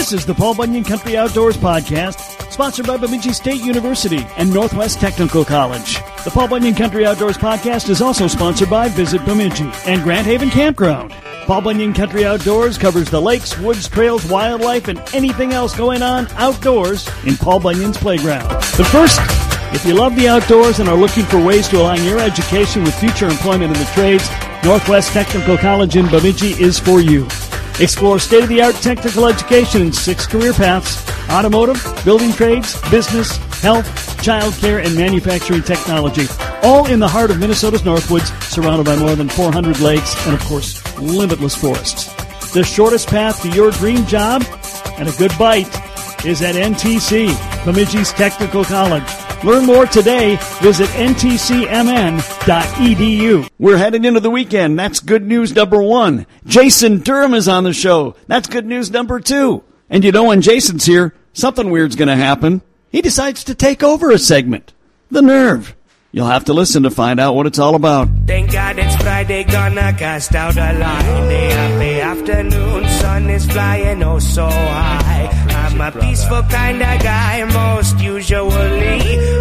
This is the Paul Bunyan Country Outdoors Podcast, sponsored by Bemidji State University and Northwest Technical College. The Paul Bunyan Country Outdoors Podcast is also sponsored by Visit Bemidji and Grand Haven Campground. Paul Bunyan Country Outdoors covers the lakes, woods, trails, wildlife, and anything else going on outdoors in Paul Bunyan's playground. But first, if you love the outdoors and are looking for ways to align your education with future employment in the trades, Northwest Technical College in Bemidji is for you. Explore state of the art technical education in six career paths automotive, building trades, business, health, childcare, and manufacturing technology. All in the heart of Minnesota's Northwoods, surrounded by more than 400 lakes and, of course, limitless forests. The shortest path to your dream job and a good bite is at NTC, Bemidji's Technical College. Learn more today. Visit ntcmn.edu. We're heading into the weekend. That's good news number one. Jason Durham is on the show. That's good news number two. And you know when Jason's here, something weird's going to happen. He decides to take over a segment. The nerve. You'll have to listen to find out what it's all about. Thank God it's Friday, gonna cast out a line. Day happy afternoon, sun is flying oh so high. I'm a peaceful kind of guy, most usually.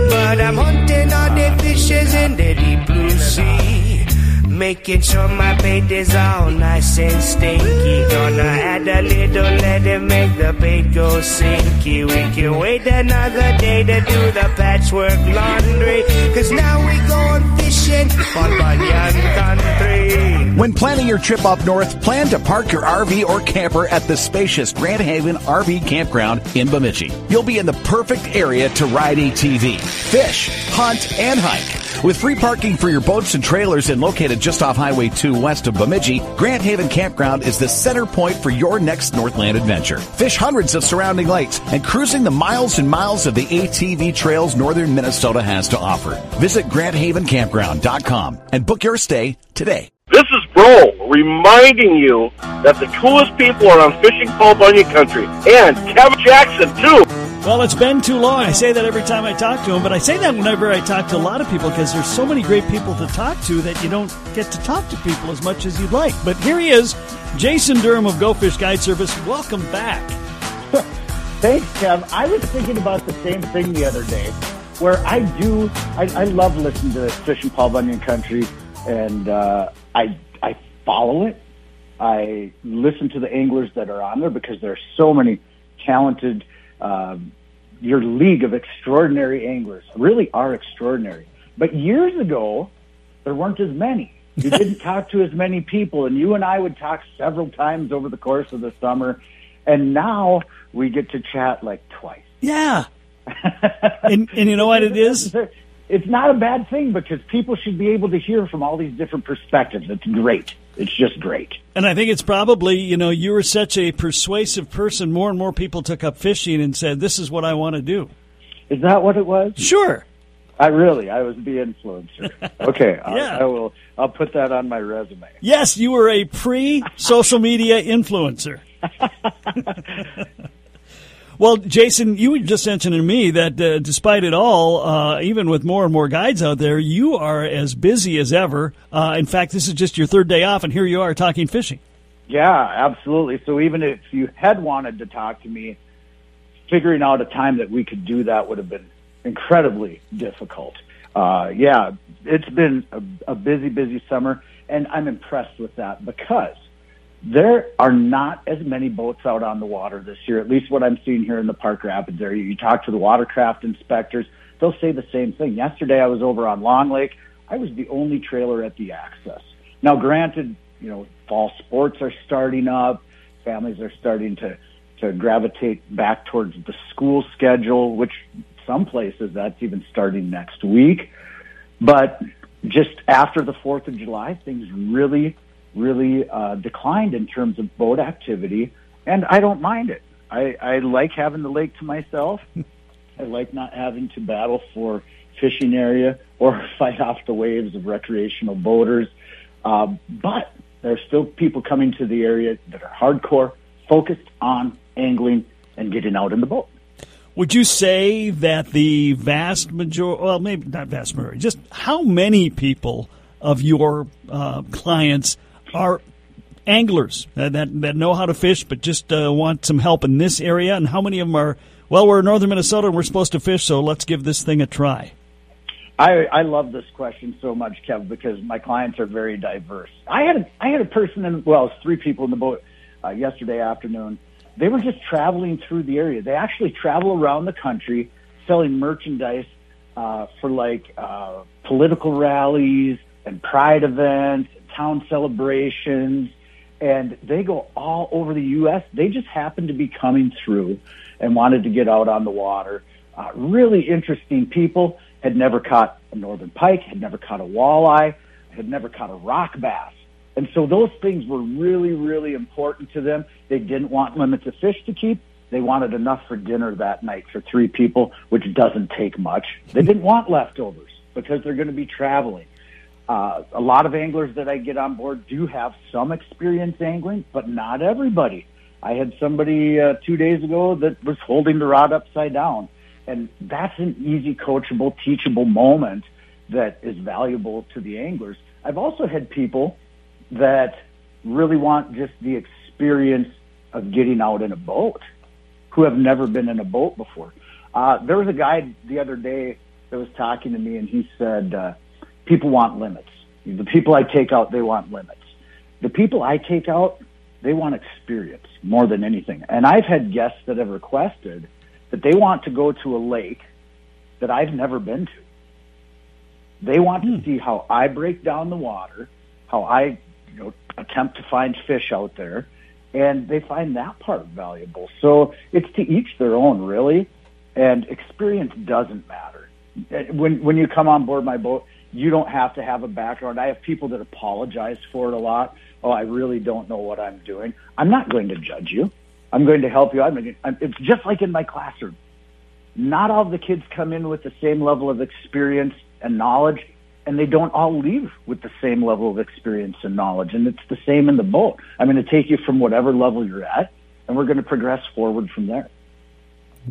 But I'm hunting all the fishes in the deep blue sea. Making sure my bait is all nice and stinky. Gonna add a little, let make the bait go sinky. We can wait another day to do the patchwork laundry. Cause now we're going When planning your trip up north, plan to park your RV or camper at the spacious Grand Haven RV Campground in Bemidji. You'll be in the perfect area to ride ATV, fish, hunt, and hike. With free parking for your boats and trailers and located just off Highway 2 west of Bemidji, Grand Haven Campground is the center point for your next Northland adventure. Fish hundreds of surrounding lakes and cruising the miles and miles of the ATV trails northern Minnesota has to offer. Visit GrandHavenCampground.com and book your stay today. This is Bro reminding you that the coolest people are on Fishing Paul Bunyan Country and Kevin Jackson too. Well, it's been too long. I say that every time I talk to him, but I say that whenever I talk to a lot of people because there's so many great people to talk to that you don't get to talk to people as much as you'd like. But here he is, Jason Durham of Go Fish Guide Service. Welcome back. Thanks, Kev. I was thinking about the same thing the other day, where I do, I, I love listening to Fish and Paul Bunyan Country, and uh, I I follow it. I listen to the anglers that are on there because there are so many talented. Um, your league of extraordinary anglers really are extraordinary. But years ago, there weren't as many. You didn't talk to as many people, and you and I would talk several times over the course of the summer. And now we get to chat like twice. Yeah. and, and you know what it is? It's not a bad thing because people should be able to hear from all these different perspectives. It's great. It's just great. And I think it's probably, you know, you were such a persuasive person. More and more people took up fishing and said, this is what I want to do. Is that what it was? Sure. I really, I was the influencer. Okay, Yeah. I will. I'll put that on my resume. Yes, you were a pre social media influencer. well, Jason, you were just mentioning to me that uh, despite it all, uh, even with more and more guides out there, you are as busy as ever. Uh, in fact, this is just your third day off, and here you are talking fishing. Yeah, absolutely. So even if you had wanted to talk to me, figuring out a time that we could do that would have been incredibly difficult. Uh, yeah, it's been a, a busy, busy summer, and I'm impressed with that because there are not as many boats out on the water this year, at least what I'm seeing here in the Park Rapids area. You talk to the watercraft inspectors, they'll say the same thing. Yesterday I was over on Long Lake. I was the only trailer at the access. Now, granted, you know, fall sports are starting up. Families are starting to, to gravitate back towards the school schedule, which some places that's even starting next week. But just after the 4th of July, things really, really uh, declined in terms of boat activity. And I don't mind it. I, I like having the lake to myself. I like not having to battle for fishing area or fight off the waves of recreational boaters. Um, but there are still people coming to the area that are hardcore, focused on angling and getting out in the boat. Would you say that the vast majority, well, maybe not vast majority, just how many people of your uh, clients are anglers that, that, that know how to fish but just uh, want some help in this area? And how many of them are, well, we're in northern Minnesota and we're supposed to fish, so let's give this thing a try? I, I love this question so much, Kev, because my clients are very diverse. I had a, I had a person in, well, it was three people in the boat uh, yesterday afternoon. They were just traveling through the area. They actually travel around the country selling merchandise uh, for like uh, political rallies and pride events, and town celebrations, and they go all over the U.S. They just happened to be coming through and wanted to get out on the water. Uh, really interesting people had never caught a northern pike, had never caught a walleye, had never caught a rock bass. And so those things were really, really important to them. They didn't want limits of fish to keep. They wanted enough for dinner that night for three people, which doesn't take much. They didn't want leftovers because they're going to be traveling. Uh, a lot of anglers that I get on board do have some experience angling, but not everybody. I had somebody uh, two days ago that was holding the rod upside down and that's an easy coachable, teachable moment that is valuable to the anglers. I've also had people that really want just the experience of getting out in a boat who have never been in a boat before. Uh, there was a guy the other day that was talking to me and he said, uh, people want limits. The people I take out, they want limits. The people I take out, they want experience more than anything. And I've had guests that have requested that they want to go to a lake that I've never been to. They want to hmm. see how I break down the water, how I you know, attempt to find fish out there, and they find that part valuable. So it's to each their own, really, and experience doesn't matter. When when you come on board my boat, you don't have to have a background. I have people that apologize for it a lot. Oh, I really don't know what I'm doing. I'm not going to judge you. I'm going to help you. I'm, it's just like in my classroom. Not all the kids come in with the same level of experience and knowledge, and they don't all leave with the same level of experience and knowledge. And it's the same in the boat. I'm going to take you from whatever level you're at, and we're going to progress forward from there.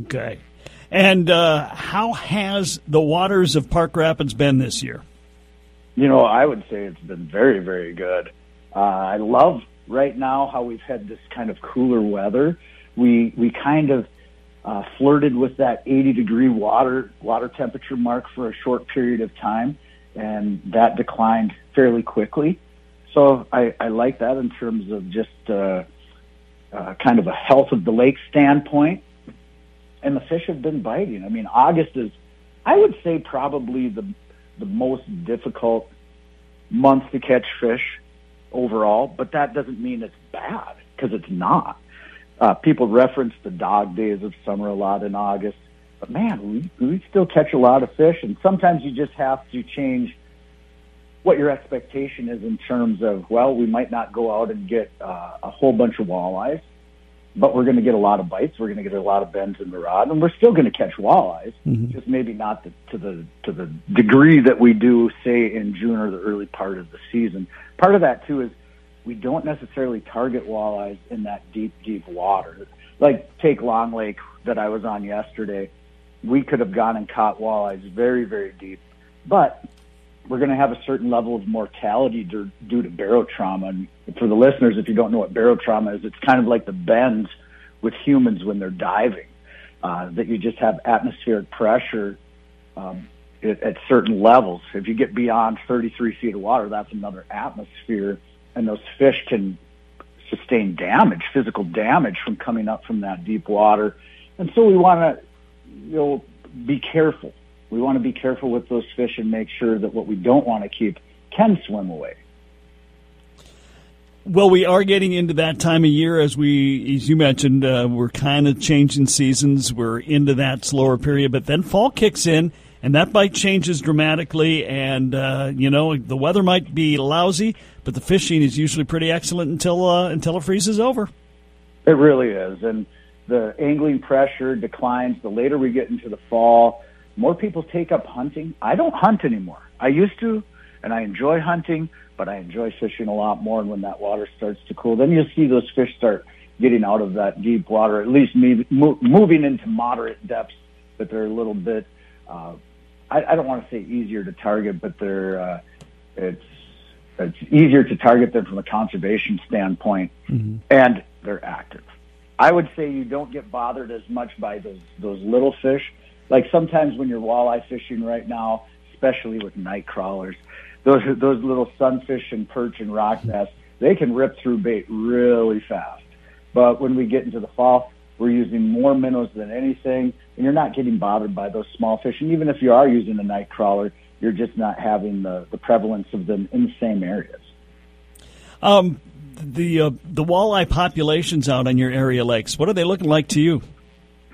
Okay. And uh, how has the waters of Park Rapids been this year? You know, I would say it's been very, very good. Uh, I love right now how we've had this kind of cooler weather. We we kind of uh, flirted with that 80 degree water water temperature mark for a short period of time, and that declined fairly quickly. So I, I like that in terms of just uh, uh, kind of a health of the lake standpoint. And the fish have been biting. I mean, August is, I would say, probably the the most difficult month to catch fish overall, but that doesn't mean it's bad because it's not. Uh, people reference the dog days of summer a lot in August, but man, we, we still catch a lot of fish, and sometimes you just have to change what your expectation is in terms of, well, we might not go out and get uh, a whole bunch of walleyes, but we're going to get a lot of bites. We're going to get a lot of bends in the rod, and we're still going to catch walleyes, mm-hmm. just maybe not the, to the to the degree that we do, say, in June or the early part of the season. Part of that too is we don't necessarily target walleyes in that deep, deep water. Like take Long Lake that I was on yesterday. We could have gone and caught walleyes very, very deep, but we're going to have a certain level of mortality due, due to barotrauma. And for the listeners, if you don't know what barotrauma is, it's kind of like the bends with humans when they're diving, uh, that you just have atmospheric pressure um, at, at certain levels. If you get beyond 33 feet of water, that's another atmosphere, and those fish can sustain damage, physical damage from coming up from that deep water. And so we want to, you know, be careful we want to be careful with those fish and make sure that what we don't want to keep can swim away. Well, we are getting into that time of year, as we, as you mentioned, uh, we're kind of changing seasons. We're into that slower period, but then fall kicks in, and that bite changes dramatically. And uh, you know, the weather might be lousy, but the fishing is usually pretty excellent until uh, until it freezes over. It really is, and the angling pressure declines the later we get into the fall more people take up hunting. I don't hunt anymore. I used to, and I enjoy hunting, but I enjoy fishing a lot more. And when that water starts to cool, then you'll see those fish start getting out of that deep water, at least me, mo- moving into moderate depths, but they're a little bit, uh, I, I don't want to say easier to target, but they're, uh, it's, it's easier to target them from a conservation standpoint, mm-hmm. and they're active. I would say you don't get bothered as much by those those little fish. Like sometimes when you're walleye fishing right now, especially with night crawlers, those those little sunfish and perch and rock bass, they can rip through bait really fast. But when we get into the fall, we're using more minnows than anything, and you're not getting bothered by those small fish. And even if you are using a night crawler, you're just not having the, the prevalence of them in the same areas. Um, the uh, the walleye populations out on your area lakes, what are they looking like to you?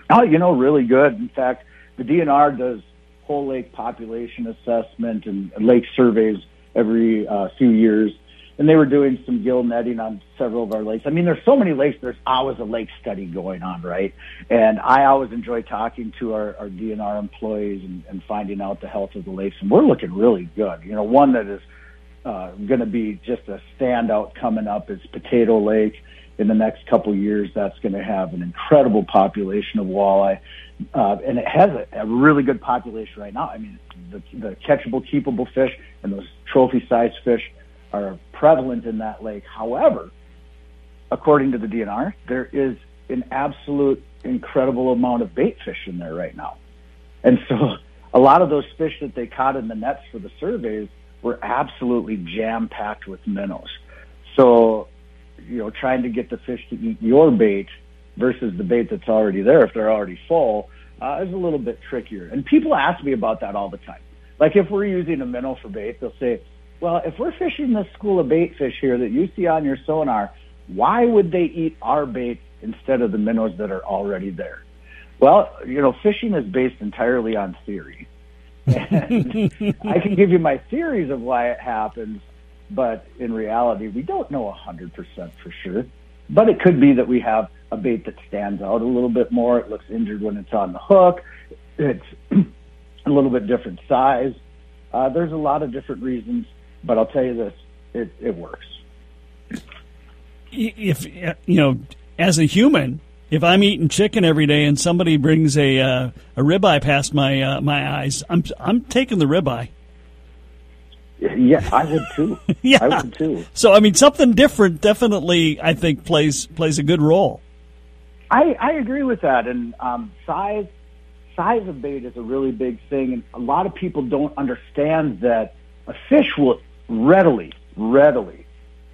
Oh, you know, really good. In fact, the DNR does whole lake population assessment and lake surveys every uh, few years. And they were doing some gill netting on several of our lakes. I mean, there's so many lakes, there's always a lake study going on, right? And I always enjoy talking to our, our DNR employees and, and finding out the health of the lakes. And we're looking really good. You know, one that is uh, going to be just a standout coming up is Potato Lake. In the next couple years, that's going to have an incredible population of walleye, uh, and it has a, a really good population right now. I mean, the, the catchable, keepable fish and those trophy-sized fish are prevalent in that lake. However, according to the DNR, there is an absolute incredible amount of bait fish in there right now, and so a lot of those fish that they caught in the nets for the surveys were absolutely jam packed with minnows. So, you know, trying to get the fish to eat your bait versus the bait that's already there, if they're already full, uh, is a little bit trickier. And people ask me about that all the time. Like if we're using a minnow for bait, they'll say, well, if we're fishing this school of bait fish here that you see on your sonar, why would they eat our bait instead of the minnows that are already there? Well, you know, fishing is based entirely on theory. And I can give you my theories of why it happens, but in reality, we don't know 100% for sure. But it could be that we have a bait that stands out a little bit more. It looks injured when it's on the hook. It's a little bit different size. Uh, there's a lot of different reasons, but I'll tell you this: it, it works. If you know, as a human, if I'm eating chicken every day and somebody brings a uh, a ribeye past my uh, my eyes, I'm I'm taking the ribeye. Yeah, I would too. yeah, I would too. So I mean, something different definitely I think plays plays a good role. I I agree with that, and um, size size of bait is a really big thing, and a lot of people don't understand that a fish will readily readily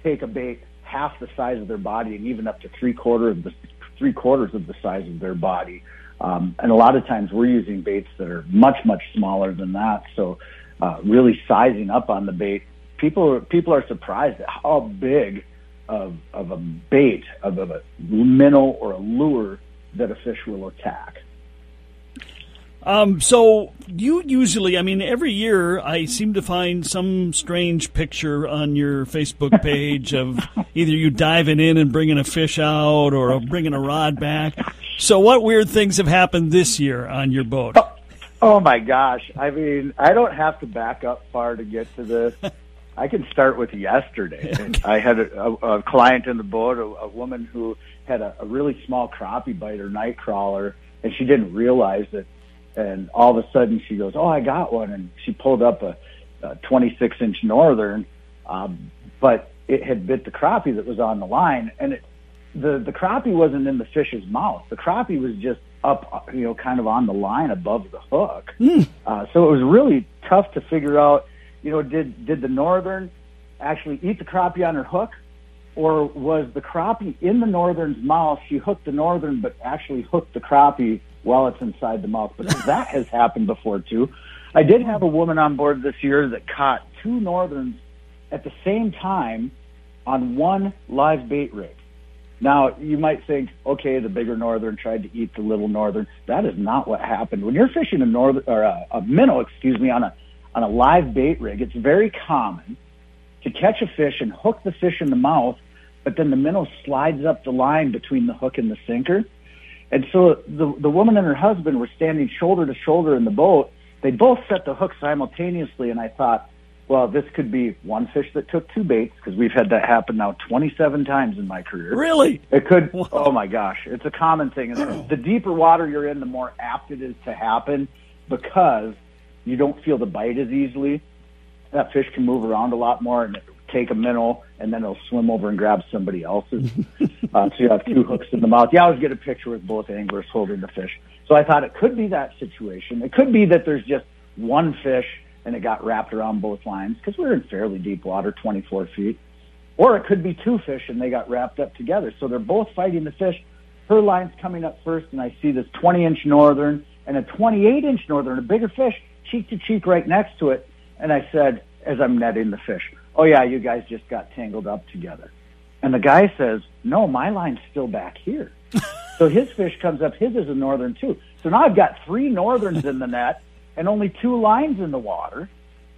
take a bait half the size of their body and even up to three quarter of the three quarters of the size of their body. Um, and a lot of times we're using baits that are much, much smaller than that. So, uh, really sizing up on the bait. People, people are surprised at how big of, of a bait, of, of a minnow or a lure that a fish will attack. Um, so you usually, I mean, every year I seem to find some strange picture on your Facebook page of either you diving in and bringing a fish out or bringing a rod back. So what weird things have happened this year on your boat? Oh, oh my gosh. I mean, I don't have to back up far to get to this. I can start with yesterday. I had a, a, a client in the boat, a, a woman who had a, a really small crappie biter night crawler, and she didn't realize that and all of a sudden she goes, "Oh, I got one," and she pulled up a, a 26 inch northern, um, but it had bit the crappie that was on the line, and it, the the crappie wasn't in the fish's mouth. The crappie was just up, you know, kind of on the line above the hook. Mm. Uh, so it was really tough to figure out, you know, did did the northern actually eat the crappie on her hook, or was the crappie in the northern's mouth? She hooked the northern, but actually hooked the crappie while it's inside the mouth. But that has happened before too. I did have a woman on board this year that caught two northerns at the same time on one live bait rig. Now you might think, okay, the bigger northern tried to eat the little northern. That is not what happened. When you're fishing a northern or a, a minnow, excuse me, on a on a live bait rig, it's very common to catch a fish and hook the fish in the mouth, but then the minnow slides up the line between the hook and the sinker and so the the woman and her husband were standing shoulder to shoulder in the boat. They both set the hook simultaneously, and I thought, well, this could be one fish that took two baits because we've had that happen now 27 times in my career. Really? It could. Oh my gosh, it's a common thing. The deeper water you're in, the more apt it is to happen because you don't feel the bite as easily. That fish can move around a lot more, and take a minnow and then it'll swim over and grab somebody else's. uh, so you have two hooks in the mouth. You always get a picture with both anglers holding the fish. So I thought it could be that situation. It could be that there's just one fish and it got wrapped around both lines because we're in fairly deep water, 24 feet. Or it could be two fish and they got wrapped up together. So they're both fighting the fish. Her line's coming up first, and I see this 20 inch northern and a 28 inch northern, a bigger fish, cheek to cheek right next to it. And I said, as I'm netting the fish, Oh, yeah, you guys just got tangled up together. And the guy says, No, my line's still back here. so his fish comes up, his is a northern too. So now I've got three northerns in the net and only two lines in the water.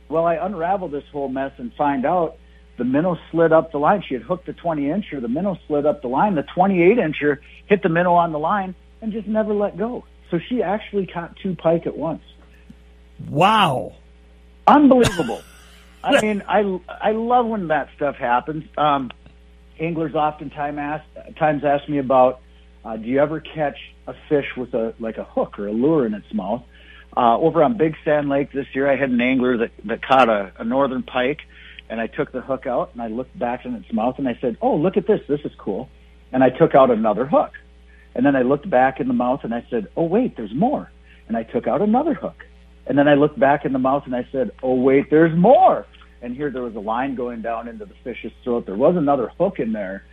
Well, I unravel this whole mess and find out the minnow slid up the line. She had hooked the 20 incher. The minnow slid up the line. The 28 incher hit the minnow on the line and just never let go. So she actually caught two pike at once. Wow. Unbelievable. I mean, I, I love when that stuff happens. Um, anglers oftentimes ask, times ask me about, uh, do you ever catch a fish with a, like a hook or a lure in its mouth? Uh, over on Big Sand Lake this year, I had an angler that, that caught a, a northern pike and I took the hook out and I looked back in its mouth and I said, "Oh, look at this! This is cool." And I took out another hook, and then I looked back in the mouth and I said, "Oh, wait, there's more." And I took out another hook, and then I looked back in the mouth and I said, "Oh, wait, there's more." And here there was a line going down into the fish's throat. There was another hook in there,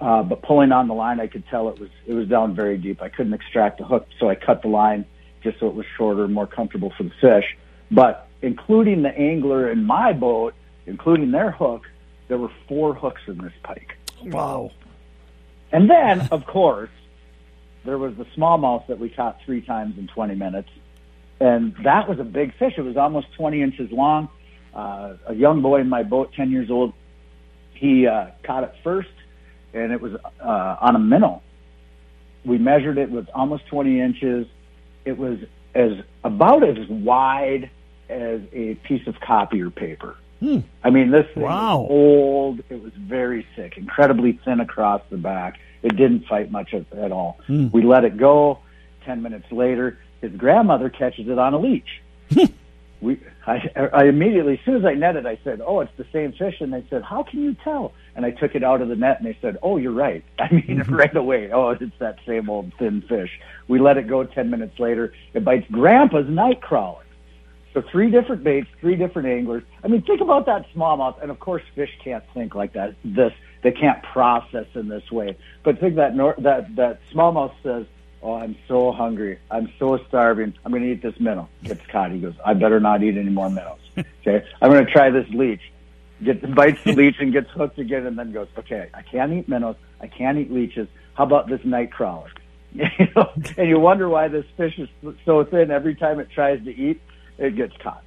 uh, but pulling on the line, I could tell it was it was down very deep. I couldn't extract the hook, so I cut the line just so it was shorter more comfortable for the fish. But including the angler in my boat including their hook, there were four hooks in this pike. Wow. And then, of course, there was the smallmouth that we caught three times in 20 minutes. And that was a big fish. It was almost 20 inches long. Uh, a young boy in my boat, 10 years old, he uh, caught it first, and it was uh, on a minnow. We measured it, it was almost 20 inches. It was as about as wide as a piece of copier paper. Hmm. I mean, this thing wow. was old. It was very sick, incredibly thin across the back. It didn't fight much at, at all. Hmm. We let it go. Ten minutes later, his grandmother catches it on a leech. we, I, I immediately, as soon as I netted, I said, "Oh, it's the same fish." And they said, "How can you tell?" And I took it out of the net, and they said, "Oh, you're right." I mean, mm-hmm. right away. Oh, it's that same old thin fish. We let it go. Ten minutes later, it bites Grandpa's night crawler. So three different baits, three different anglers. I mean, think about that smallmouth, and of course, fish can't think like that. This they can't process in this way. But think that nor- that that smallmouth says, "Oh, I'm so hungry. I'm so starving. I'm going to eat this minnow." Gets caught. He goes, "I better not eat any more minnows." Okay, I'm going to try this leech. Get bites the leech and gets hooked again, and then goes, "Okay, I can't eat minnows. I can't eat leeches. How about this night crawler?" you know, and you wonder why this fish is so thin. Every time it tries to eat, it gets caught.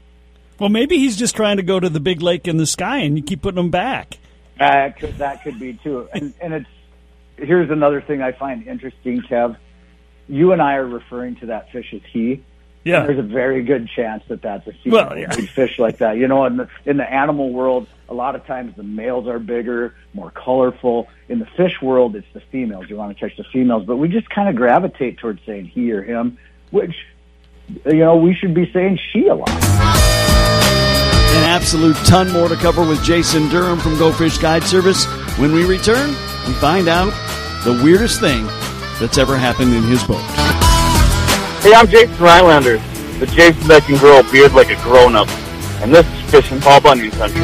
Well, maybe he's just trying to go to the big lake in the sky, and you keep putting him back. Uh, could, that could be too. And, and it's here's another thing I find interesting, Kev. You and I are referring to that fish as he. Yeah. There's a very good chance that that's a female Well, yeah. big fish like that. You know, in the in the animal world, a lot of times the males are bigger, more colorful. In the fish world, it's the females. You want to catch the females, but we just kind of gravitate towards saying he or him, which you know we should be saying she a lot. An absolute ton more to cover with Jason Durham from Go Fish Guide Service. When we return, we find out the weirdest thing that's ever happened in his boat. Hey, I'm Jason Rylander, the Jason that can grow a beard like a grown-up. And this is Fishing Paul Bunyan Country.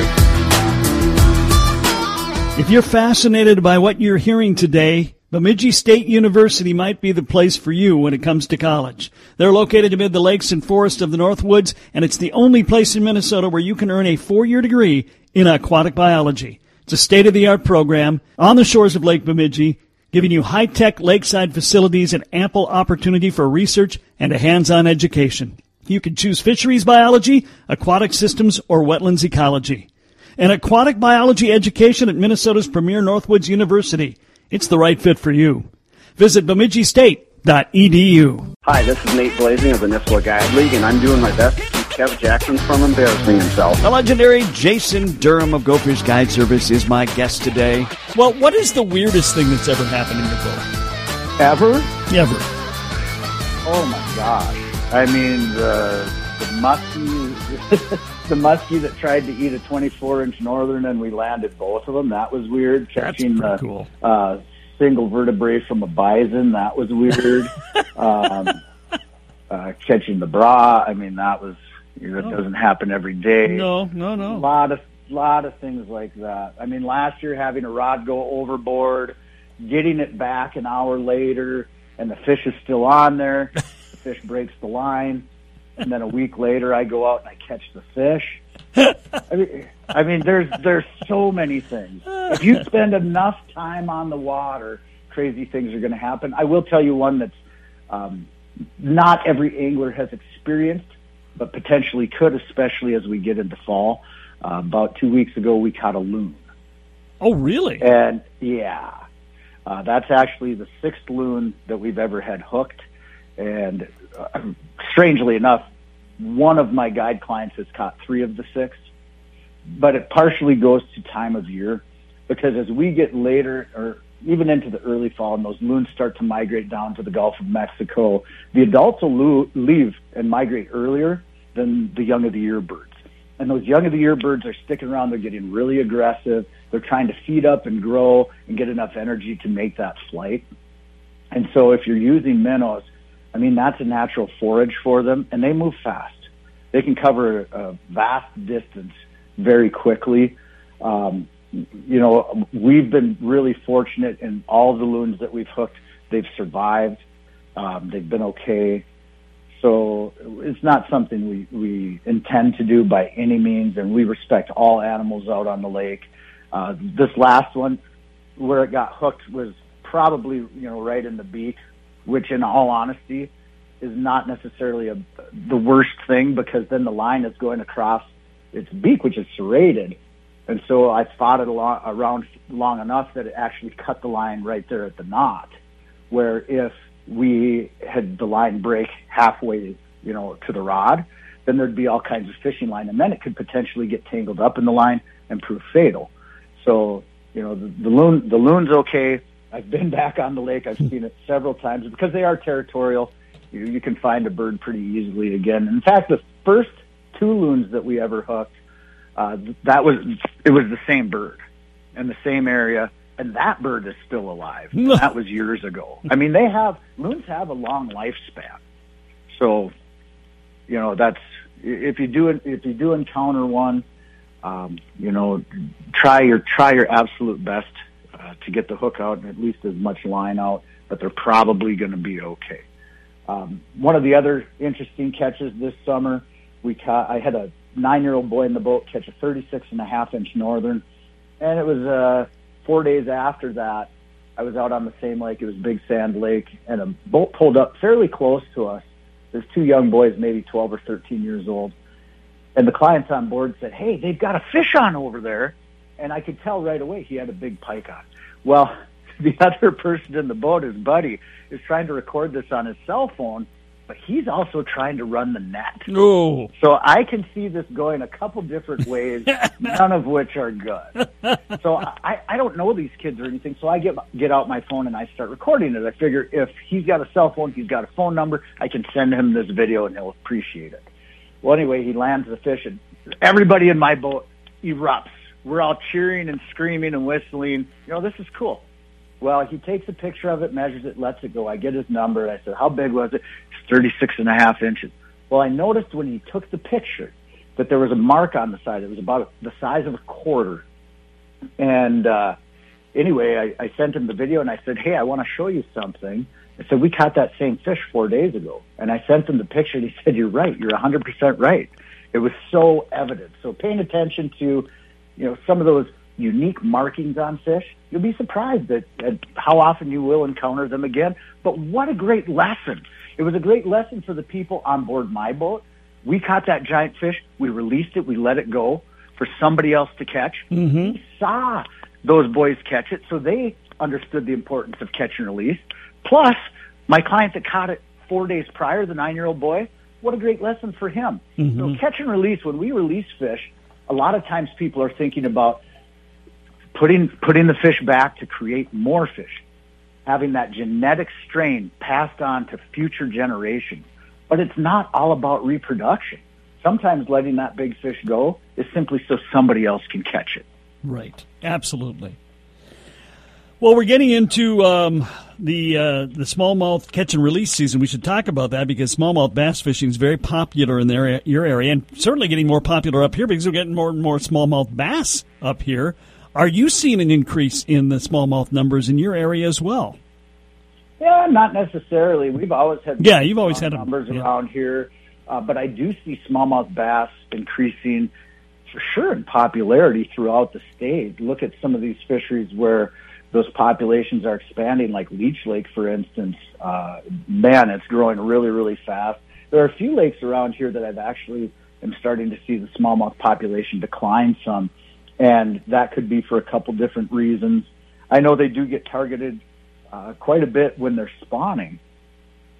If you're fascinated by what you're hearing today, Bemidji State University might be the place for you when it comes to college. They're located amid the lakes and forests of the Northwoods, and it's the only place in Minnesota where you can earn a four-year degree in aquatic biology. It's a state-of-the-art program on the shores of Lake Bemidji, giving you high-tech lakeside facilities and ample opportunity for research and a hands-on education. You can choose fisheries biology, aquatic systems, or wetlands ecology. An aquatic biology education at Minnesota's premier Northwoods University. It's the right fit for you. Visit bemidjistate.edu. Hi, this is Nate Blazing of the Nifla Guide League, and I'm doing my best Kev Jackson from embarrassing himself. The legendary Jason Durham of Go Fish Guide Service is my guest today. Well, what is the weirdest thing that's ever happened in your boat? Ever? Ever. Oh my gosh! I mean, the the musky, the muskie that tried to eat a 24 inch northern, and we landed both of them. That was weird. Catching the cool. uh, single vertebrae from a bison, that was weird. um, uh, catching the bra, I mean, that was know, it doesn't happen every day. No, no, no. A lot of lot of things like that. I mean, last year having a rod go overboard, getting it back an hour later, and the fish is still on there. the fish breaks the line, and then a week later, I go out and I catch the fish. I mean, I mean, there's there's so many things. If you spend enough time on the water, crazy things are going to happen. I will tell you one that's um, not every angler has experienced, but potentially could, especially as we get into fall. Uh, about two weeks ago, we caught a loon, Oh, really? and yeah, uh, that's actually the sixth loon that we've ever had hooked. And uh, strangely enough, one of my guide clients has caught three of the six, but it partially goes to time of year because as we get later or even into the early fall and those loons start to migrate down to the Gulf of Mexico, the adults will leave and migrate earlier than the young of the year birds. And those young of the year birds are sticking around. They're getting really aggressive. They're trying to feed up and grow and get enough energy to make that flight. And so if you're using minnows, I mean, that's a natural forage for them and they move fast. They can cover a vast distance very quickly. Um, you know, we've been really fortunate in all the loons that we've hooked. They've survived. Um, they've been okay. So it's not something we, we intend to do by any means, and we respect all animals out on the lake. Uh, this last one, where it got hooked, was probably you know right in the beak, which, in all honesty, is not necessarily a, the worst thing because then the line is going across its beak, which is serrated, and so I it along, around long enough that it actually cut the line right there at the knot. Where if we had the line break halfway, you know, to the rod, then there'd be all kinds of fishing line, and then it could potentially get tangled up in the line and prove fatal. So, you know, the, the loon, the loon's okay. I've been back on the lake. I've seen it several times because they are territorial. You, you can find a bird pretty easily again. In fact, the first two loons that we ever hooked, uh, that was it was the same bird in the same area, and that bird is still alive. that was years ago. I mean, they have loons have a long lifespan, so you know that's if you do if you do encounter one, um, you know, try your try your absolute best uh, to get the hook out and at least as much line out, but they're probably going to be okay. Um, one of the other interesting catches this summer, we caught. I had a nine-year-old boy in the boat catch a 36 and a half inch northern, and it was uh, four days after that. I was out on the same lake. It was Big Sand Lake, and a boat pulled up fairly close to us. There's two young boys, maybe 12 or 13 years old, and the clients on board said, "Hey, they've got a fish on over there," and I could tell right away he had a big pike on. Well, the other person in the boat, his buddy, is trying to record this on his cell phone, but he's also trying to run the net. Oh, So I can see this going a couple different ways, none of which are good. So I, I don't know these kids or anything. So I get get out my phone and I start recording it. I figure if he's got a cell phone, he's got a phone number, I can send him this video and he'll appreciate it. Well, anyway, he lands the fish and everybody in my boat erupts. We're all cheering and screaming and whistling. You know, this is cool. Well, he takes a picture of it, measures it, lets it go. I get his number. I said, how big was it? It's 36 and a half inches. Well, I noticed when he took the picture that there was a mark on the side. It was about the size of a quarter. And uh, anyway, I, I sent him the video and I said, hey, I want to show you something. I said, we caught that same fish four days ago. And I sent him the picture and he said, you're right. You're 100% right. It was so evident. So paying attention to, you know, some of those unique markings on fish, you'll be surprised at, at how often you will encounter them again. But what a great lesson. It was a great lesson for the people on board my boat. We caught that giant fish. We released it. We let it go for somebody else to catch. Mm-hmm. We saw those boys catch it, so they understood the importance of catch and release. Plus, my client that caught it four days prior, the nine-year-old boy, what a great lesson for him. So catch and release, when we release fish, a lot of times people are thinking about putting putting the fish back to create more fish, having that genetic strain passed on to future generations. But it's not all about reproduction. sometimes letting that big fish go is simply so somebody else can catch it. Right. Absolutely. Well, we're getting into um, the uh, the smallmouth catch and release season. We should talk about that because smallmouth bass fishing is very popular in their, your area, and certainly getting more popular up here because we're getting more and more smallmouth bass up here. Are you seeing an increase in the smallmouth numbers in your area as well? Yeah, not necessarily. We've always had yeah, you've always had numbers yeah. around here, uh, but I do see smallmouth bass increasing for sure in popularity throughout the state. Look at some of these fisheries where those populations are expanding, like Leech Lake, for instance. Uh, man, it's growing really, really fast. There are a few lakes around here that I've actually am starting to see the smallmouth population decline some, and that could be for a couple different reasons. I know they do get targeted uh, quite a bit when they're spawning,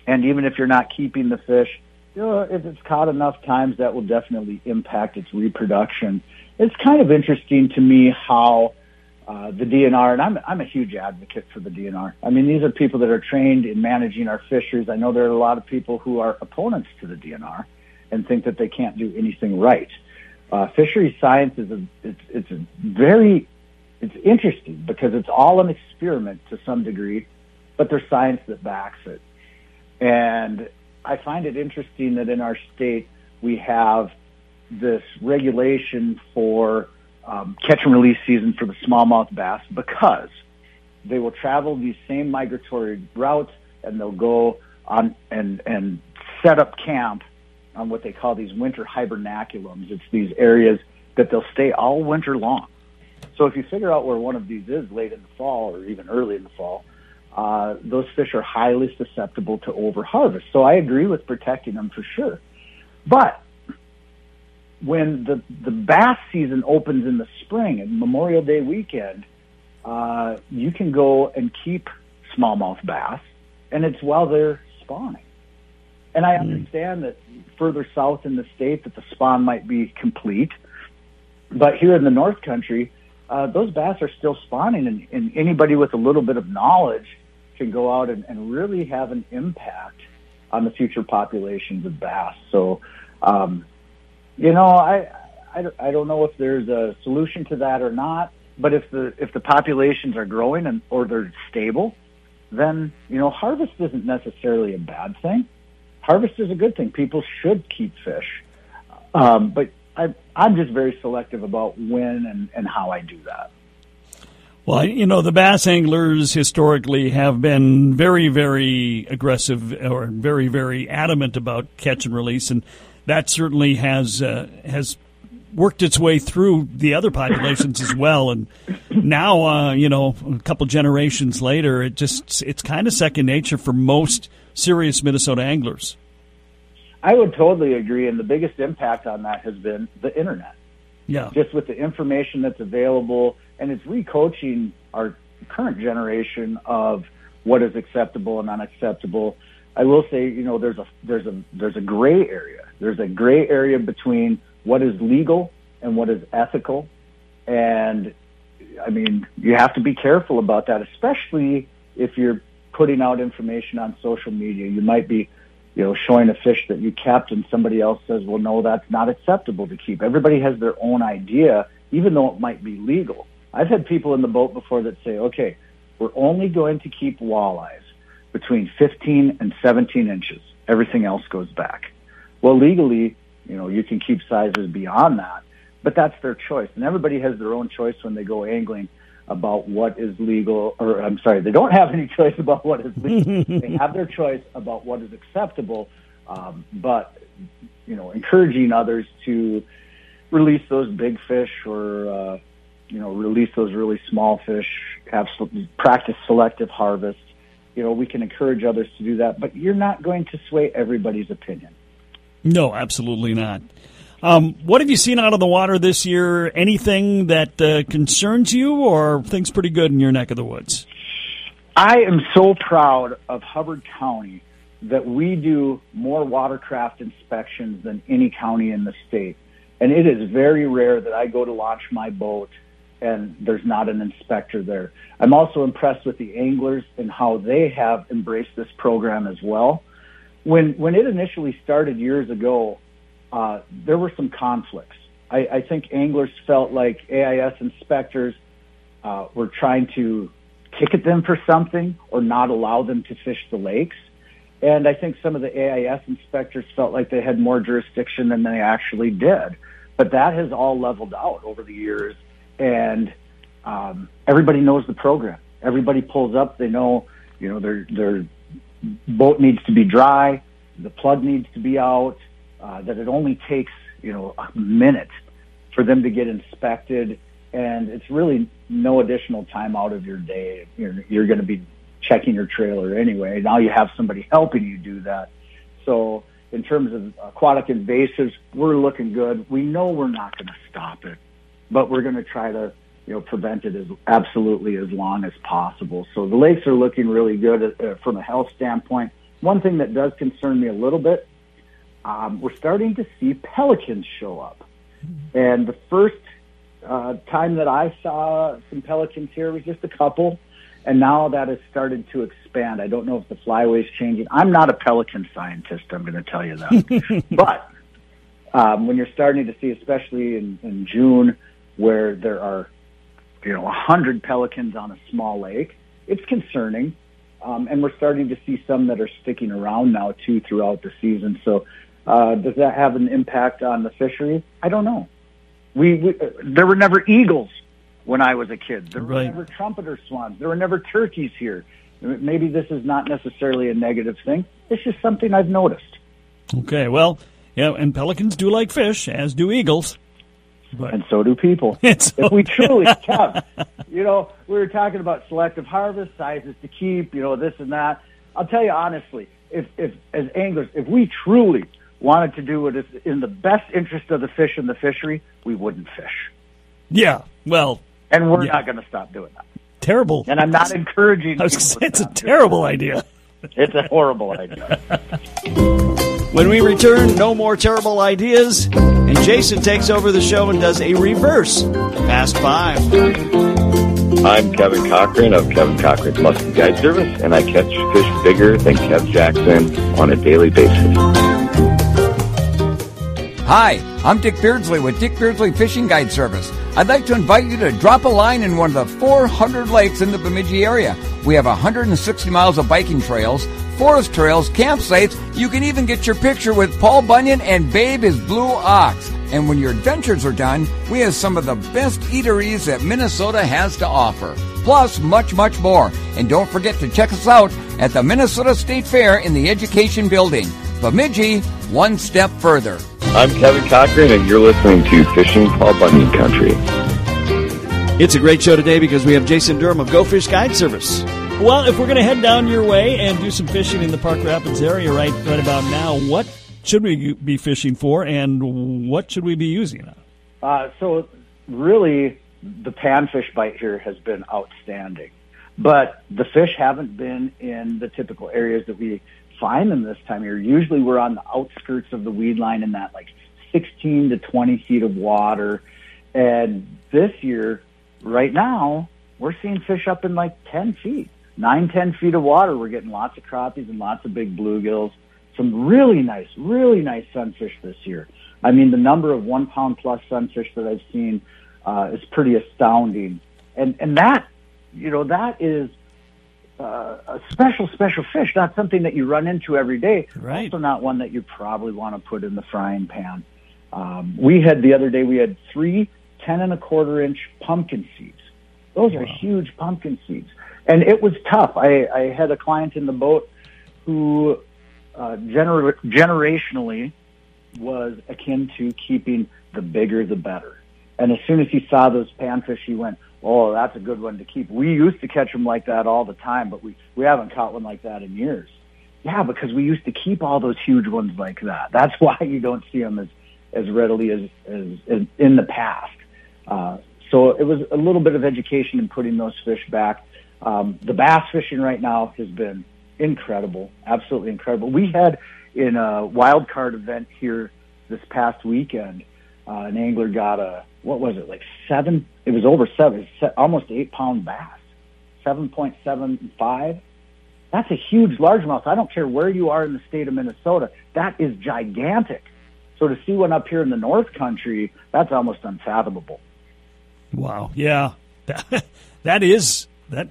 and even if you're not keeping the fish, you know, if it's caught enough times, that will definitely impact its reproduction. It's kind of interesting to me how uh, the DNR, and I'm I'm a huge advocate for the DNR. I mean, these are people that are trained in managing our fisheries. I know there are a lot of people who are opponents to the DNR and think that they can't do anything right. Uh, fishery science is a it's it's a very it's interesting because it's all an experiment to some degree, but there's science that backs it. And I find it interesting that in our state we have this regulation for um, catch and release season for the smallmouth bass because they will travel these same migratory routes and they'll go on and and set up camp on what they call these winter hibernaculums. It's these areas that they'll stay all winter long. So if you figure out where one of these is late in the fall or even early in the fall, uh, those fish are highly susceptible to overharvest. So I agree with protecting them for sure. But when the the bass season opens in the spring and Memorial Day weekend, uh, you can go and keep smallmouth bass, and it's while they're spawning. And I understand that further south in the state that the spawn might be complete, but here in the North Country, uh, those bass are still spawning, and, and anybody with a little bit of knowledge can go out and, and really have an impact on the future populations of bass. So. Um, you know, I, I, I don't know if there's a solution to that or not. But if the if the populations are growing and or they're stable, then you know harvest isn't necessarily a bad thing. Harvest is a good thing. People should keep fish, um, but I, I'm just very selective about when and, and how I do that. Well, you know, the bass anglers historically have been very, very aggressive or very, very adamant about catch and release, and that certainly has uh, has worked its way through the other populations as well. And now, uh, you know, a couple generations later, it just it's kind of second nature for most serious Minnesota anglers. I would totally agree, and the biggest impact on that has been the internet. Yeah, just with the information that's available, and it's recoaching our current generation of what is acceptable and unacceptable. I will say, you know, there's a there's a there's a gray area there's a gray area between what is legal and what is ethical. And I mean, you have to be careful about that, especially if you're putting out information on social media. You might be, you know, showing a fish that you kept and somebody else says, well, no, that's not acceptable to keep. Everybody has their own idea, even though it might be legal. I've had people in the boat before that say, okay, we're only going to keep walleyes between 15 and 17 inches. Everything else goes back. Well, legally, you know, you can keep sizes beyond that, but that's their choice. And everybody has their own choice when they go angling about what is legal, or I'm sorry, they don't have any choice about what is legal. they have their choice about what is acceptable, um, but, you know, encouraging others to release those big fish or, uh, you know, release those really small fish, have practice selective harvest. You know, we can encourage others to do that, but you're not going to sway everybody's opinion. No, absolutely not. Um, what have you seen out of the water this year? Anything that uh, concerns you, or things pretty good in your neck of the woods? I am so proud of Hubbard County that we do more watercraft inspections than any county in the state. And it is very rare that I go to launch my boat and there's not an inspector there. I'm also impressed with the anglers and how they have embraced this program as well when when it initially started years ago, uh, there were some conflicts. I, I think anglers felt like AIS inspectors uh, were trying to ticket them for something or not allow them to fish the lakes. And I think some of the AIS inspectors felt like they had more jurisdiction than they actually did. But that has all leveled out over the years. And um, everybody knows the program. Everybody pulls up. They know, you know, their their boat needs to be dry. The plug needs to be out. Uh, that it only takes, you know, a minute for them to get inspected, and it's really no additional time out of your day. You're, you're going to be checking your trailer anyway. Now you have somebody helping you do that. So in terms of aquatic invasives, we're looking good. We know we're not going to stop it, but we're going to try to you know prevent it as absolutely as long as possible. So the lakes are looking really good uh, from a health standpoint. One thing that does concern me a little bit, um, we're starting to see pelicans show up. And the first uh, time that I saw some pelicans here was just a couple, and now that has started to expand. I don't know if the flyway is changing. I'm not a pelican scientist. I'm going to tell you that, but um, when you're starting to see, especially in, in June, where there are you know a hundred pelicans on a small lake, it's concerning. Um, and we're starting to see some that are sticking around now too throughout the season. So uh, does that have an impact on the fishery? I don't know. We, we uh, there were never eagles when I was a kid. There Right. were never trumpeter swans. There were never turkeys here. Maybe this is not necessarily a negative thing. It's just something I've noticed. Okay, well, yeah, and pelicans do like fish, as do eagles. But and so do people. If we truly have, you know, we were talking about selective harvest, sizes to keep, you know, this and that. I'll tell you honestly, if, if as anglers, if we truly wanted to do what is in the best interest of the fish and the fishery, we wouldn't fish, yeah, well, and we're Yeah. not going to stop doing that. terrible. And I'm not encouraging. I was going to say, it's a terrible idea. It's a horrible idea. When we return, no more terrible ideas, and Jason takes over the show and does a reverse Fast Five. I'm Kevin Cochran of Kevin Cochran's Muskie Guide Service, and I catch fish bigger than Kev Jackson on a daily basis. Hi, I'm Dick Beardsley with Dick Beardsley Fishing Guide Service. I'd like to invite you to drop a line in one of the 400 lakes in the Bemidji area. We have 160 miles of biking trails, forest trails, campsites. You can even get your picture with Paul Bunyan and Babe his Blue Ox. And when your adventures are done, we have some of the best eateries that Minnesota has to offer. Plus, much, much more. And don't forget to check us out at the Minnesota State Fair in the Education Building. Bemidji, one step further. I'm Kevin Cochran, and you're listening to Fishing Paul Bunyan Country. It's a great show today because we have Jason Durham of Go Fish Guide Service. Well, if we're going to head down your way and do some fishing in the Park Rapids area right, right about now, what should we be fishing for and what should we be using? Uh, so really, the panfish bite here has been outstanding, but the fish haven't been in the typical areas that we find them this time of year. Usually, we're on the outskirts of the weed line in that like 16 to 20 feet of water, and this year, right now, we're seeing fish up in like 10 feet, nine, 10 feet of water. We're getting lots of crappies and lots of big bluegills. Some really nice, really nice sunfish this year. I mean, the number of one pound plus sunfish that I've seen uh, is pretty astounding, and and that, you know, that is uh, a special, special fish. Not something that you run into every day. Right. Also, not one that you probably want to put in the frying pan. Um, we had the other day. We had three ten and a quarter inch pumpkin seeds. Those are huge pumpkin seeds, and it was tough. I, I had a client in the boat who uh, gener- generationally was akin to keeping the bigger the better. And as soon as he saw those panfish, he went, "Oh, that's a good one to keep." We used to catch them like that all the time, but we we haven't caught one like that in years. Yeah, because we used to keep all those huge ones like that. That's why you don't see them as as readily as as, as in the past. Uh, so it was a little bit of education in putting those fish back. Um, the bass fishing right now has been incredible, absolutely incredible. We had in a wild card event here this past weekend, uh, an angler got a what was it like seven? It was over seven, almost eight pound bass, seven point seven five. That's a huge largemouth. I don't care where you are in the state of Minnesota. That is gigantic So to see one up here in the North Country, that's almost unfathomable. Wow. Yeah. That, that is that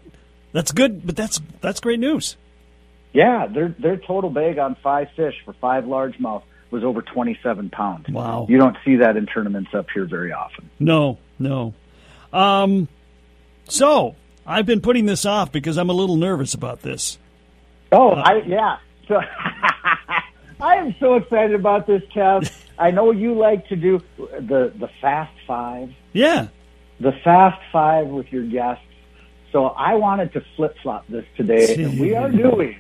that's good, but that's that's great news. Yeah, their their total bag on five fish for five largemouth was over 27 pounds. Wow. You don't see that in tournaments up here very often. No, no. Um, so I've been putting this off because I'm a little nervous about this. Oh, I yeah. So I am so excited about this, Kev. I know you like to do the the fast five, Yeah. the fast five with your guests. So I wanted to flip flop this today, and we are doing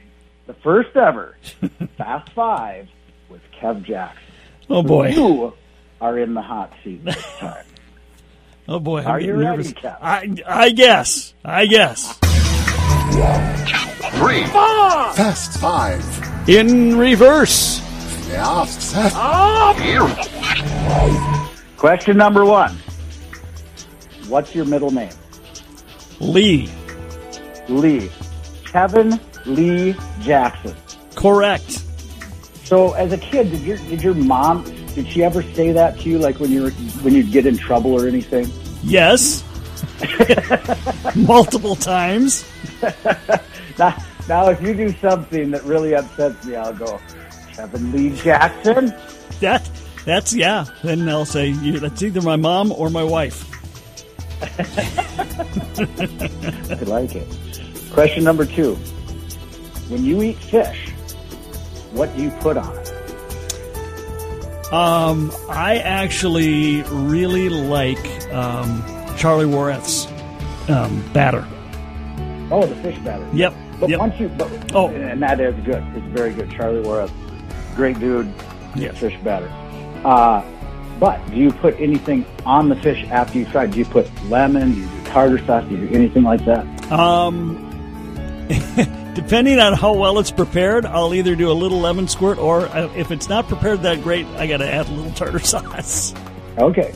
the first ever fast five with Kev Jackson. Oh boy. You are in the hot seat this time. Oh boy. I'm Are you getting ready, nervous. Kev? I I guess. I guess. Three. Fast five. In reverse. Ja, fast. Question number one. What's your middle name? Lee. Lee. Kevin Lee Jackson. Correct. So as a kid, did your did your mom did she ever say that to you like when you were when you'd get in trouble or anything? Yes. Multiple times. Now, now if you do something that really upsets me, I'll go, Kevin Lee Jackson. That that's yeah. Then they'll say you, that's either my mom or my wife. I like it. Question number two. When you eat fish, what do you put on it? Um, I actually really like um, Charlie Wareth's um, batter. Oh, the fish batter. Yep. But yep. once you, but, Oh. and that is good. It's very good. Charlie Warren, great dude. Yes. Fish batter. Uh, but do you put anything on the fish after you fry? Do you put lemon? Do you sauce? Do you anything like that? Um, depending on how well it's prepared, I'll either do a little lemon squirt, or uh, if it's not prepared that great, I got to add a little tartar sauce. Okay.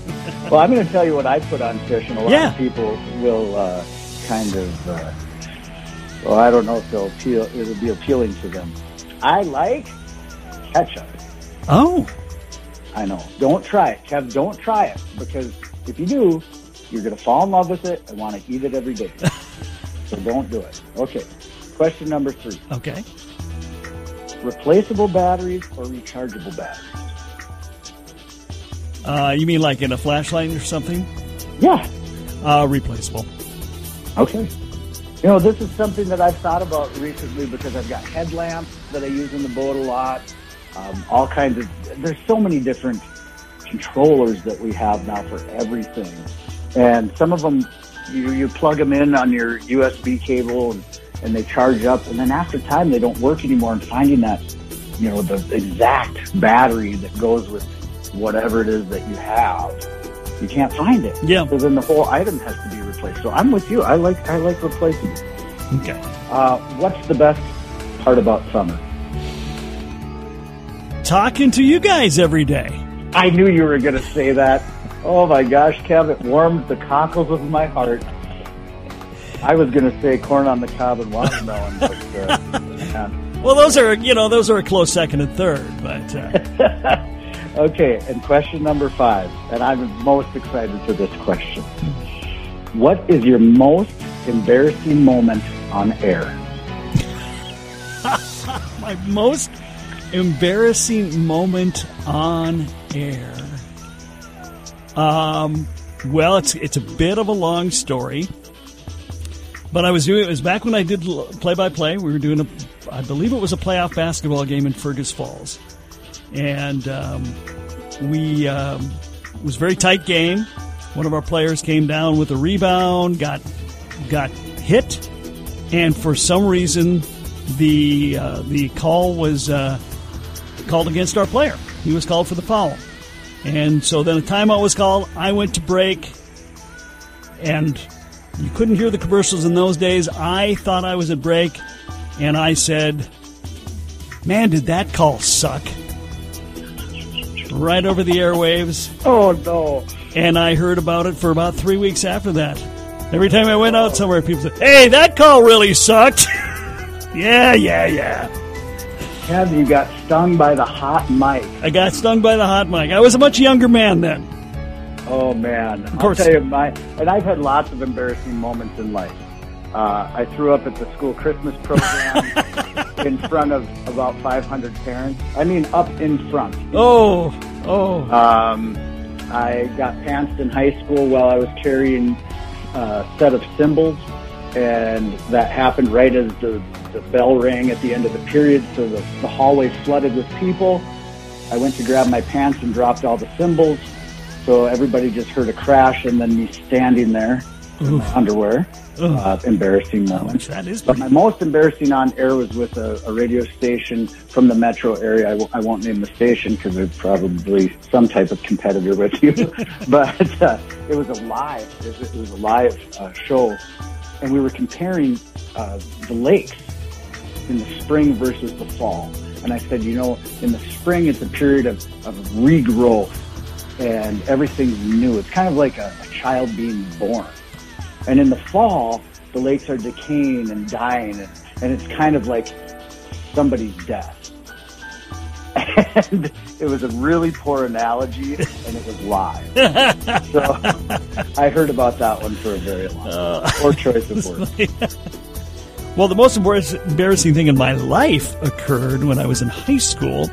well, I'm going to tell you what I put on fish, and a lot Yeah. of people will uh, kind of. Uh, well, I don't know if they'll appeal. It'll be appealing to them. I like ketchup. Oh, I know. Don't try it, Kev. Don't try it because if you do, you're going to fall in love with it and want to eat it every day. so don't do it. Okay. Question number three: okay. replaceable batteries or rechargeable batteries? Uh, you mean like in a flashlight or something? Yeah. Uh, replaceable. Okay. You know, this is something that I've thought about recently because I've got headlamps that I use in the boat a lot. Um, all kinds of, there's so many different controllers that we have now for everything. And some of them, you, you plug them in on your USB cable and, and they charge up. And then after time, they don't work anymore. And finding that, you know, the exact battery that goes with whatever it is that you have, you can't find it. Yeah. So then the whole item has to be replaced. So I'm with you. I like I like replacing. Okay. Uh, what's the best part about summer? Talking to you guys every day. I knew you were going to say that. Oh my gosh, Kev, it warmed the cockles of my heart. I was going to say corn on the cob and watermelon, but uh, yeah. Well, those are you know those are a close second and third, but uh, okay. And question number five, and I'm most excited for this question. What is your most embarrassing moment on air? my most embarrassing moment on air. Um, well, it's it's a bit of a long story, but I was doing it was back when I did play by play. We were doing a, I believe it was a playoff basketball game in Fergus Falls, and um, we um, it was a very tight game. One of our players came down with a rebound, got got hit, and for some reason, the uh, the call was uh, called against our player. He was called for the foul, and so then a timeout was called. I went to break, and you couldn't hear the commercials in those days. I thought I was at break, and I said, "Man, did that call suck!" Right over the airwaves Oh no! and I heard about it for about three weeks after that. Every time I went out somewhere, people said, "Hey, that call really sucked." yeah, yeah, yeah. Kev, you got stung by the hot mic. I got stung by the hot mic. I was a much younger man then. Oh man, Of course. I'll tell you my, and I've had lots of embarrassing moments in life. Uh, I threw up at the school Christmas program in front of about 500 parents. I mean, up in front. Oh, oh. Um, I got pantsed in high school while I was carrying a set of cymbals, and that happened right as the, the bell rang at the end of the period, so the, the hallway flooded with people. I went to grab my pants and dropped all the cymbals, so everybody just heard a crash and then me standing there in my underwear. Uh, embarrassing moment. That is But my most embarrassing on air was with a, a radio station from the metro area. I w- I won't name the station because they're probably some type of competitor with you. but uh, it was a live. It was, it was a live uh, show, and we were comparing uh, the lakes in the spring versus the fall. And I said, you know, in the spring it's a period of, of regrowth, and everything's new. It's kind of like a, a child being born. And in the fall, the lakes are decaying and dying, and, and it's kind of like somebody's death. And it was a really poor analogy, and it was live. so I heard about that one for a very long time. Poor choice of words. Well, the most embarrassing thing in my life occurred when I was in high school,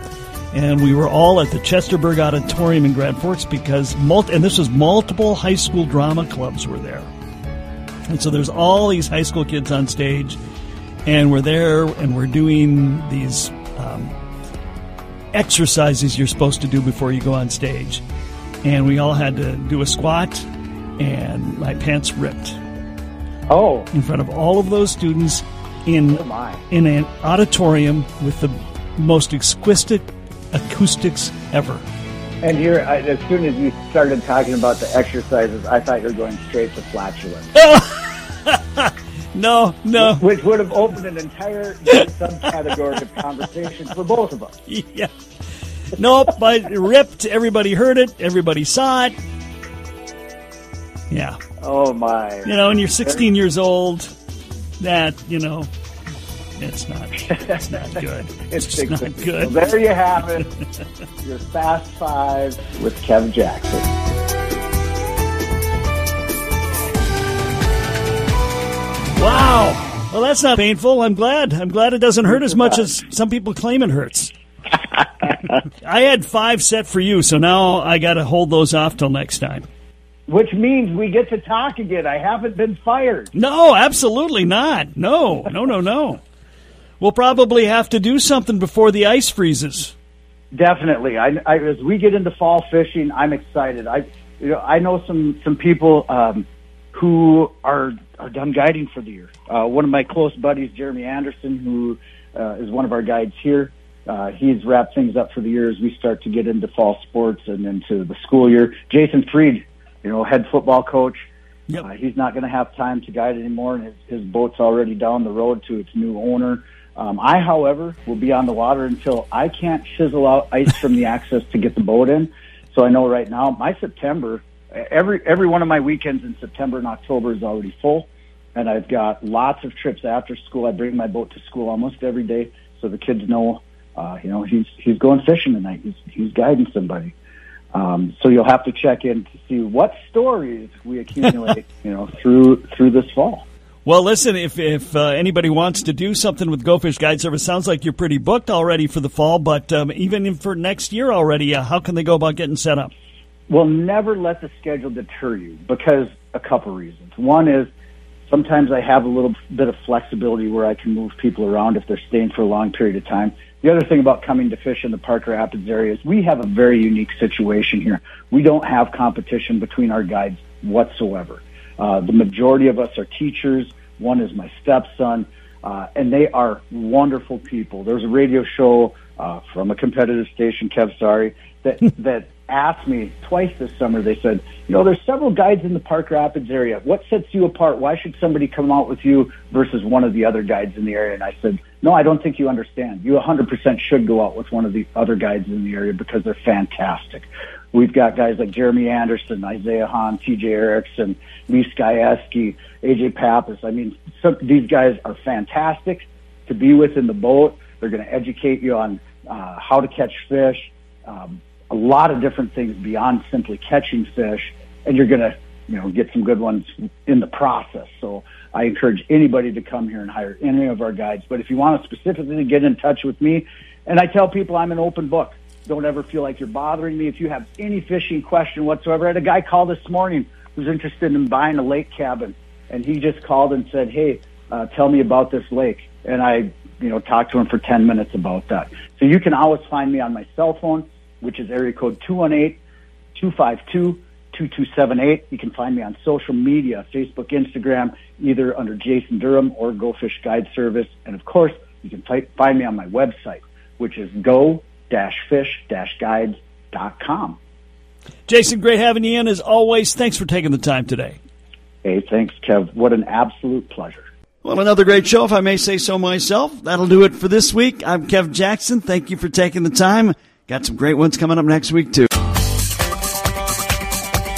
and we were all at the Chester Fritz Auditorium in Grand Forks because, mul- and this was multiple high school drama clubs were there. And so there's all these high school kids on stage, and we're there and we're doing these um, exercises you're supposed to do before you go on stage. And we all had to do a squat, and my pants ripped Oh, in front of all of those students in Oh, in an auditorium with the most exquisite acoustics ever. and here, I, as soon as you started talking about the exercises, I thought you were going straight to flatulence. No, no, which would have opened an entire subcategory of conversation for both of us. yeah, nope. But it ripped. Everybody heard it. Everybody saw it. Yeah, Oh my! you know, and you're 16 years old. That you know, it's not. It's not good. It's big not good. Well, there you have it. Your Fast Five with Kev Jackson. Wow. Well, that's not painful. I'm glad. I'm glad it doesn't hurt as much as some people claim it hurts. I had five set for you, so now I got to hold those off till next time. Which means we get to talk again. I haven't been fired. No, absolutely not. No, no, no, no. We'll probably have to do something before the ice freezes. Definitely. I, I, as we get into fall fishing, I'm excited. I, you know, I know some some people um, who are are done guiding for the year. Uh, one of my close buddies, Jeremy Anderson, who uh, is one of our guides here. Uh, he's wrapped things up for the year as we start to get into fall sports and into the school year. Jason Freed, you know, head football coach. Yep. Uh, he's not going to have time to guide anymore, and his, his boat's already down the road to its new owner. Um, I, however, will be on the water until I can't chisel out ice from the access to get the boat in. So I know right now my September, every every one of my weekends in September and October is already full, and I've got lots of trips after school. I bring my boat to school almost every day, so the kids know, uh, you know, he's he's going fishing tonight. He's he's guiding somebody. Um, so you'll have to check in to see what stories we accumulate, you know, through through this fall. Well, listen, if if uh, anybody wants to do something with Go Fish Guide Service, sounds like you're pretty booked already for the fall. But um, even for next year already, uh, how can they go about getting set up? Well, never let the schedule deter you because a couple reasons. One is sometimes I have a little bit of flexibility where I can move people around if they're staying for a long period of time. The other thing about coming to fish in the Park Rapids area is we have a very unique situation here. We don't have competition between our guides whatsoever. Uh, the majority of us are teachers. One is my stepson, uh, and they are wonderful people. There's a radio show uh, from a competitive station, Kev Sorry, that that asked me twice this summer. They said, you know, there's several guides in the Park Rapids area. What sets you apart? Why should somebody come out with you versus one of the other guides in the area? And I said, no, I don't think you understand. You 100% should go out with one of the other guides in the area because they're fantastic. We've got guys like Jeremy Anderson, Isaiah Hahn, TJ Erickson, Lee Skyeski, AJ Pappas. I mean, some, these guys are fantastic to be with in the boat. They're going to educate you on uh, how to catch fish, um, a lot of different things beyond simply catching fish, and you're going to you know get some good ones in the process. So I encourage anybody to come here and hire any of our guides. But if you want to specifically get in touch with me, and I tell people I'm an open book. Don't ever feel like you're bothering me. If you have any fishing question whatsoever, I had a guy call this morning who's interested in buying a lake cabin, and he just called and said, "Hey, uh, tell me about this lake." And I, you know, talked to him for 10 minutes about that. So you can always find me on my cell phone, which is area code 218 252 2278. You can find me on social media, Facebook, Instagram, either under Jason Durham or Go Fish Guide Service. And of course, you can find me on my website, which is go-fish-guides.com. Jason, great having you in as always. Thanks for taking the time today. Hey, thanks, Kev. What an absolute pleasure. Well, another great show, if I may say so myself. That'll do it for this week. I'm Kev Jackson. Thank you for taking the time. Got some great ones coming up next week, too.